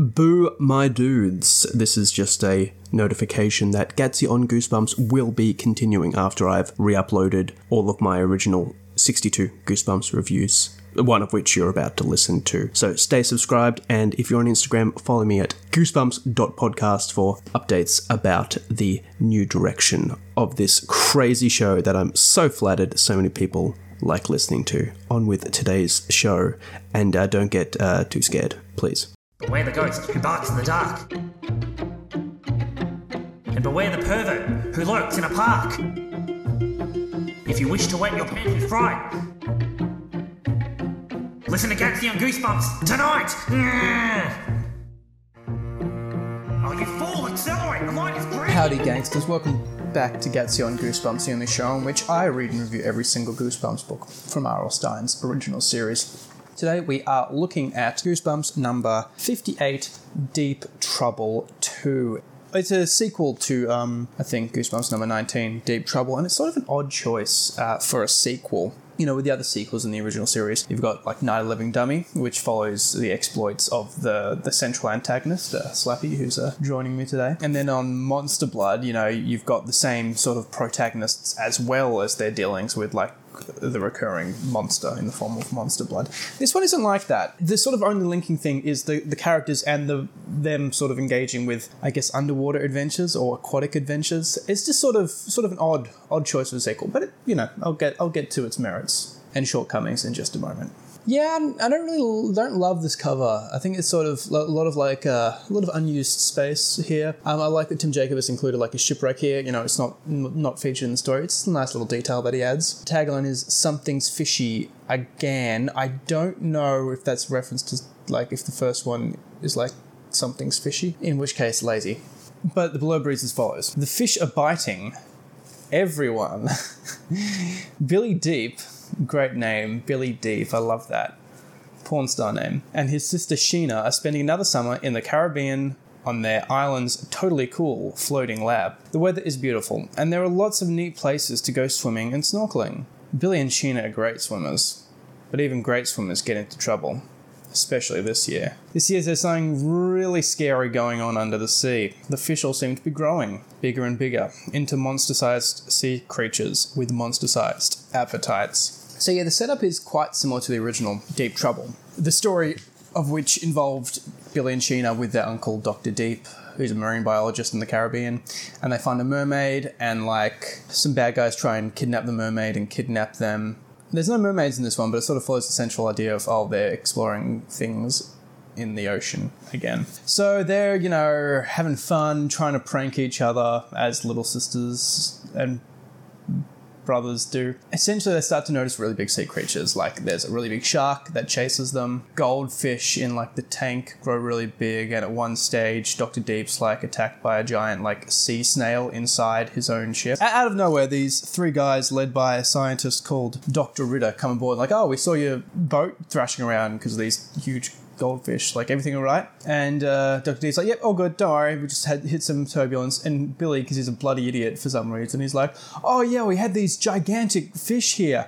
Boo, my dudes. This is just a notification that Gatsby on Goosebumps will be continuing after I've re uploaded all of my original 62 Goosebumps reviews, one of which you're about to listen to. So stay subscribed, and if you're on Instagram, follow me at goosebumps.podcast for updates about the new direction of this crazy show that I'm so flattered so many people like listening to. On with today's show, and uh, don't get uh, too scared, please. Beware the ghost who barks in the dark. And beware the pervert who lurks in a park. If you wish to wet your pants with fright, listen to Gatsby on Goosebumps tonight! Oh, you fool! Accelerate! The light is green! Howdy, gangsters. Welcome back to Gatsby on Goosebumps, the only show in which I read and review every single Goosebumps book from R.L. Stine's original series. Today we are looking at Goosebumps number 58 Deep Trouble 2. It's a sequel to, um, I think, Goosebumps number 19 Deep Trouble, and it's sort of an odd choice uh, for a sequel you know, with the other sequels in the original series, you've got like Night of Living Dummy, which follows the exploits of the the central antagonist, uh, Slappy, who's uh, joining me today. And then on Monster Blood, you know, you've got the same sort of protagonists as well as their dealings with like the recurring monster in the form of monster blood. This one isn't like that. The sort of only linking thing is the, the characters and the them sort of engaging with, I guess, underwater adventures or aquatic adventures. It's just sort of sort of an odd odd choice for a sequel, but it, you know, I'll get I'll get to its and shortcomings in just a moment. Yeah, I don't really don't love this cover. I think it's sort of a lot of like uh, a lot of unused space here. Um, I like that Tim Jacob has included like a shipwreck here. You know, it's not not featured in the story. It's a nice little detail that he adds. Tagline is "Something's fishy again." I don't know if that's reference to like if the first one is like "Something's fishy," in which case lazy. But the blurb reads as follows: The fish are biting everyone. Billy Deep Great name, Billy Deep. I love that. Porn star name. And his sister Sheena are spending another summer in the Caribbean on their island's totally cool floating lab. The weather is beautiful, and there are lots of neat places to go swimming and snorkeling. Billy and Sheena are great swimmers, but even great swimmers get into trouble especially this year. This year there's something really scary going on under the sea. The fish all seem to be growing bigger and bigger into monster sized sea creatures with monster sized appetites. So, yeah, the setup is quite similar to the original Deep Trouble. The story of which involved Billy and Sheena with their uncle Dr. Deep, who's a marine biologist in the Caribbean, and they find a mermaid, and like some bad guys try and kidnap the mermaid and kidnap them there's no mermaids in this one, but it sort of follows the central idea of oh, they're exploring things in the ocean again. So they're, you know, having fun, trying to prank each other as little sisters and brothers do. Essentially, they start to notice really big sea creatures. Like there's a really big shark that chases them. Goldfish in like the tank grow really big, and at one stage, Doctor Deep's like attacked by a giant like sea snail inside his own ship. Out of nowhere, these three guys, led by a scientist called Doctor Ritter, come aboard. Like, oh, we saw your boat thrashing around because of these huge goldfish, like everything all right? And uh, Dr. D's like, yep, all good, don't worry, we just had hit some turbulence. And Billy, because he's a bloody idiot for some reason, he's like, oh yeah, we had these gigantic fish here.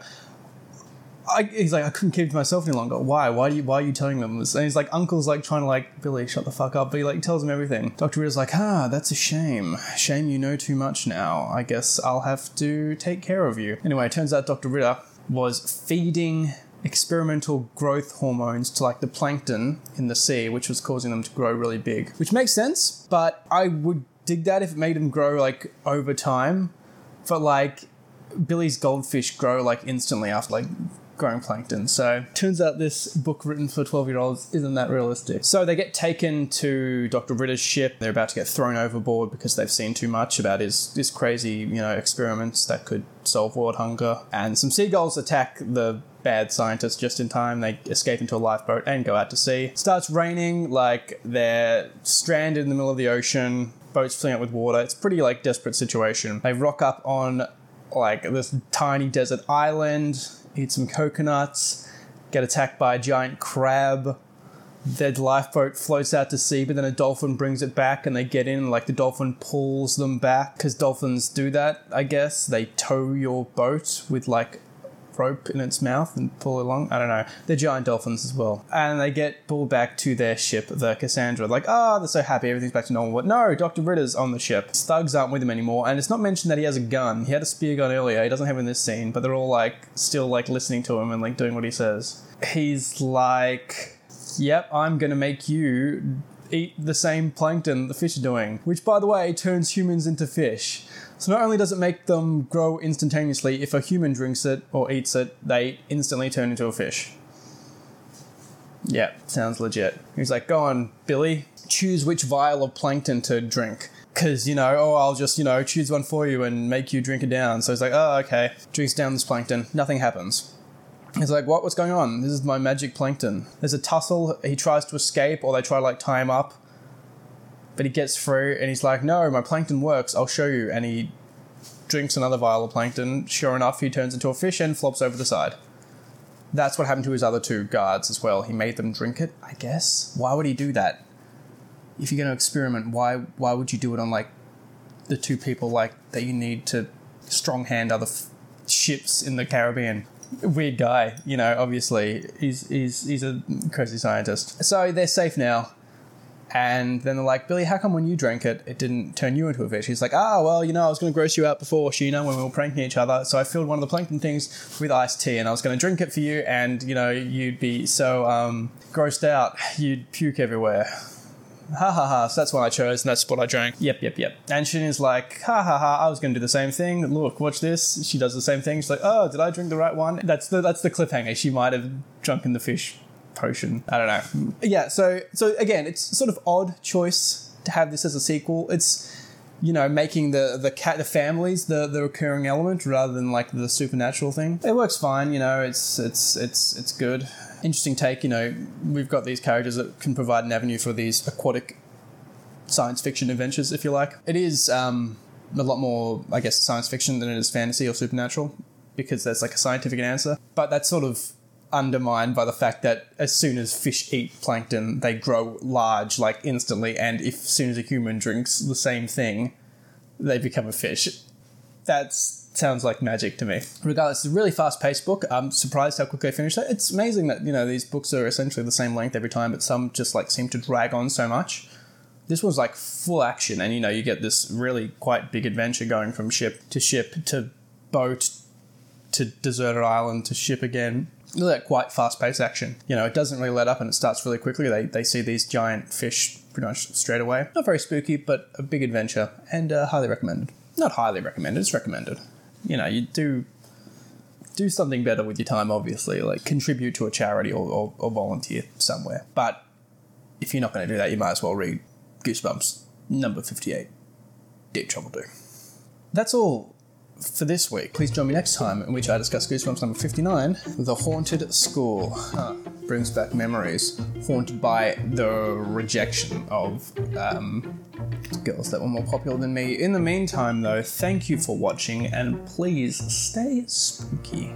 I, he's like, I couldn't keep it to myself any longer. Why? Why, do you, why are you telling them this? And he's like, Uncle's like trying to like, Billy, shut the fuck up. But he like tells him everything. Dr. Ritter's like, ah, that's a shame. Shame you know too much now. I guess I'll have to take care of you. Anyway, it turns out Dr. Ritter was feeding experimental growth hormones to like the plankton in the sea, which was causing them to grow really big. Which makes sense, but I would dig that if it made them grow like over time. But like Billy's goldfish grow like instantly after like growing plankton. So turns out this book written for 12 year olds isn't that realistic. So they get taken to Dr. Ritter's ship. They're about to get thrown overboard because they've seen too much about his, his crazy, you know, experiments that could solve world hunger. And some seagulls attack the bad scientists just in time. They escape into a lifeboat and go out to sea. It starts raining, like they're stranded in the middle of the ocean. Boats filling up with water. It's pretty like desperate situation. They rock up on like this tiny desert island, eat some coconuts, get attacked by a giant crab. Their lifeboat floats out to sea, but then a dolphin brings it back and they get in. Like the dolphin pulls them back because dolphins do that, I guess. They tow your boat with like rope in its mouth and pull it along. I don't know. They're giant dolphins as well. And they get pulled back to their ship, the Cassandra. Like, oh, they're so happy, everything's back to normal. But no, Dr. Ritter's on the ship. Thugs aren't with him anymore. And it's not mentioned that he has a gun. He had a spear gun earlier. He doesn't have it in this scene, but they're all like still like listening to him and like doing what he says. He's like, Yep, I'm gonna make you eat the same plankton the fish are doing, which by the way turns humans into fish. So not only does it make them grow instantaneously, if a human drinks it or eats it, they instantly turn into a fish. Yeah, sounds legit. He's like, go on, Billy, choose which vial of plankton to drink. Because, you know, oh, I'll just, you know, choose one for you and make you drink it down. So he's like, oh, okay. Drinks down this plankton. Nothing happens. He's like, what? What's going on? This is my magic plankton. There's a tussle. He tries to escape, or they try to like tie him up. But he gets through, and he's like, no, my plankton works. I'll show you. And he drinks another vial of plankton. Sure enough, he turns into a fish and flops over the side. That's what happened to his other two guards as well. He made them drink it, I guess. Why would he do that? If you're going to experiment, why why would you do it on like the two people like that you need to strong hand other f- ships in the Caribbean? weird guy, you know, obviously. He's, he's, he's a crazy scientist. So they're safe now. And then they're like, Billy, how come when you drank it, it didn't turn you into a fish? He's like, ah, well, you know, I was going to gross you out before, Sheena, when we were pranking each other. So I filled one of the plankton things with iced tea and I was going to drink it for you. And, you know, you'd be so um, grossed out, you'd puke everywhere. Ha ha ha. So that's what I chose, and that's what I drank. Yep, yep, yep. And Sheena's like, ha ha ha. I was going to do the same thing. Look, watch this. She does the same thing. She's like, oh, did I drink the right one? That's the that's the cliffhanger. She might have drunken the fish potion. I don't know. Yeah. So so again, it's sort of odd choice to have this as a sequel. It's you know making the the cat the families the the recurring element rather than like the supernatural thing. It works fine. You know, it's it's it's it's good interesting take. You know, we've got these characters that can provide an avenue for these aquatic science fiction adventures, if you like. It is um, a lot more, I guess, science fiction than it is fantasy or supernatural because there's like a scientific answer. But that's sort of undermined by the fact that as soon as fish eat plankton, they grow large like instantly, and if as soon as a human drinks the same thing, they become a fish. That's sounds like magic to me. Regardless, it's a really fast paced book. I'm surprised how quickly I finished it. It's amazing that, you know, these books are essentially the same length every time, but some just like seem to drag on so much. This was like full action, and you know, you get this really quite big adventure going from ship to ship to boat to deserted island to ship again. Like quite fast paced action. You know, it doesn't really let up and it starts really quickly. They, they see these giant fish pretty much straight away. Not very spooky, but a big adventure and uh, highly recommended. Not highly recommended, it's recommended you know, you do do something better with your time, obviously, like contribute to a charity or, or, or volunteer somewhere. But if you're not going to do that, you might as well read Goosebumps number 58. Deep Trouble Do. That's all for this week. Please join me next time in which I discuss Goosebumps number 59, The Haunted School. Huh. Brings back memories. Haunted by the rejection of um, girls that were more popular than me. In the meantime, though, thank you for watching and please stay spooky.